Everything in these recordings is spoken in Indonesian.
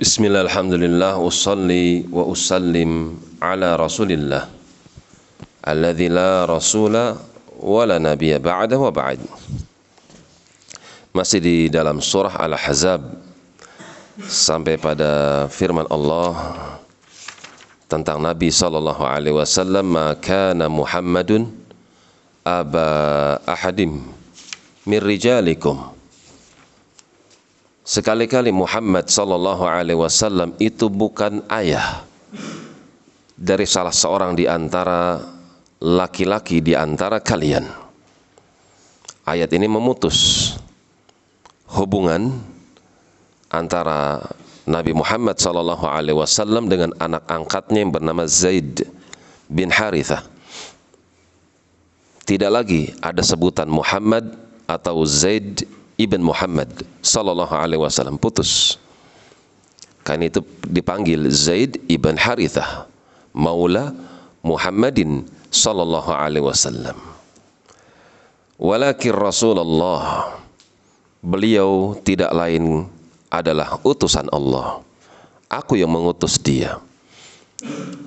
Bismillah alhamdulillah usalli wa usallim ala rasulillah alladhi la rasula wa la nabiyya ba'da wa ba'd. Masih di dalam surah Al-Ahzab sampai pada firman Allah tentang Nabi sallallahu alaihi wasallam maka Muhammadun aba ahadim min rijalikum. Sekali-kali Muhammad sallallahu alaihi wasallam itu bukan ayah dari salah seorang di antara laki-laki di antara kalian. Ayat ini memutus hubungan antara Nabi Muhammad sallallahu alaihi wasallam dengan anak angkatnya yang bernama Zaid bin Harithah. Tidak lagi ada sebutan Muhammad atau Zaid ibn Muhammad sallallahu alaihi wasallam putus. Karena itu dipanggil Zaid ibn Harithah maula Muhammadin sallallahu alaihi wasallam. Walakin Rasulullah beliau tidak lain adalah utusan Allah. Aku yang mengutus dia.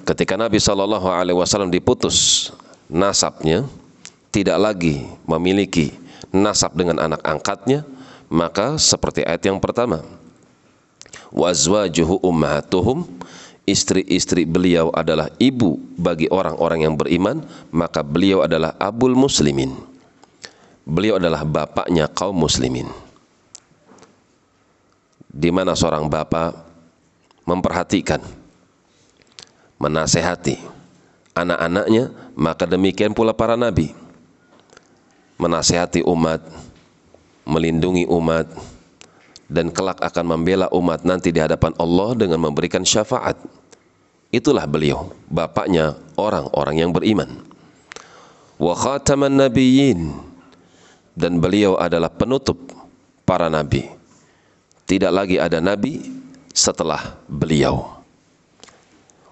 Ketika Nabi sallallahu alaihi wasallam diputus nasabnya tidak lagi memiliki nasab dengan anak angkatnya, maka seperti ayat yang pertama. Wa azwajuhu ummahatuhum, istri-istri beliau adalah ibu bagi orang-orang yang beriman, maka beliau adalah abul muslimin. Beliau adalah bapaknya kaum muslimin. Di mana seorang bapak memperhatikan, menasehati anak-anaknya, maka demikian pula para nabi menasehati umat, melindungi umat, dan kelak akan membela umat nanti di hadapan Allah dengan memberikan syafaat. Itulah beliau, bapaknya orang-orang yang beriman. Wa khataman nabiyyin dan beliau adalah penutup para nabi. Tidak lagi ada nabi setelah beliau.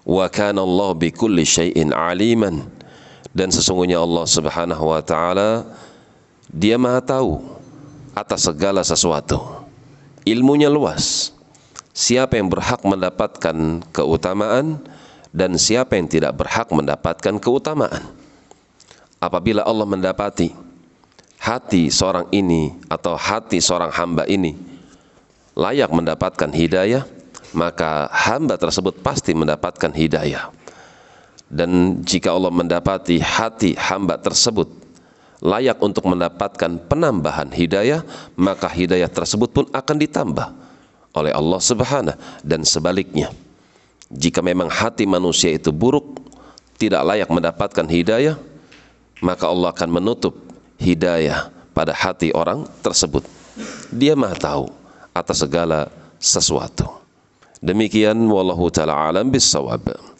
Wa kana Allah bi kulli syai'in aliman dan sesungguhnya Allah Subhanahu wa taala dia maha tahu atas segala sesuatu. Ilmunya luas. Siapa yang berhak mendapatkan keutamaan dan siapa yang tidak berhak mendapatkan keutamaan. Apabila Allah mendapati hati seorang ini atau hati seorang hamba ini layak mendapatkan hidayah, maka hamba tersebut pasti mendapatkan hidayah. Dan jika Allah mendapati hati hamba tersebut layak untuk mendapatkan penambahan hidayah, maka hidayah tersebut pun akan ditambah oleh Allah Subhanahu dan sebaliknya. Jika memang hati manusia itu buruk, tidak layak mendapatkan hidayah, maka Allah akan menutup hidayah pada hati orang tersebut. Dia Maha tahu atas segala sesuatu. Demikian wallahu taala alam bisawab.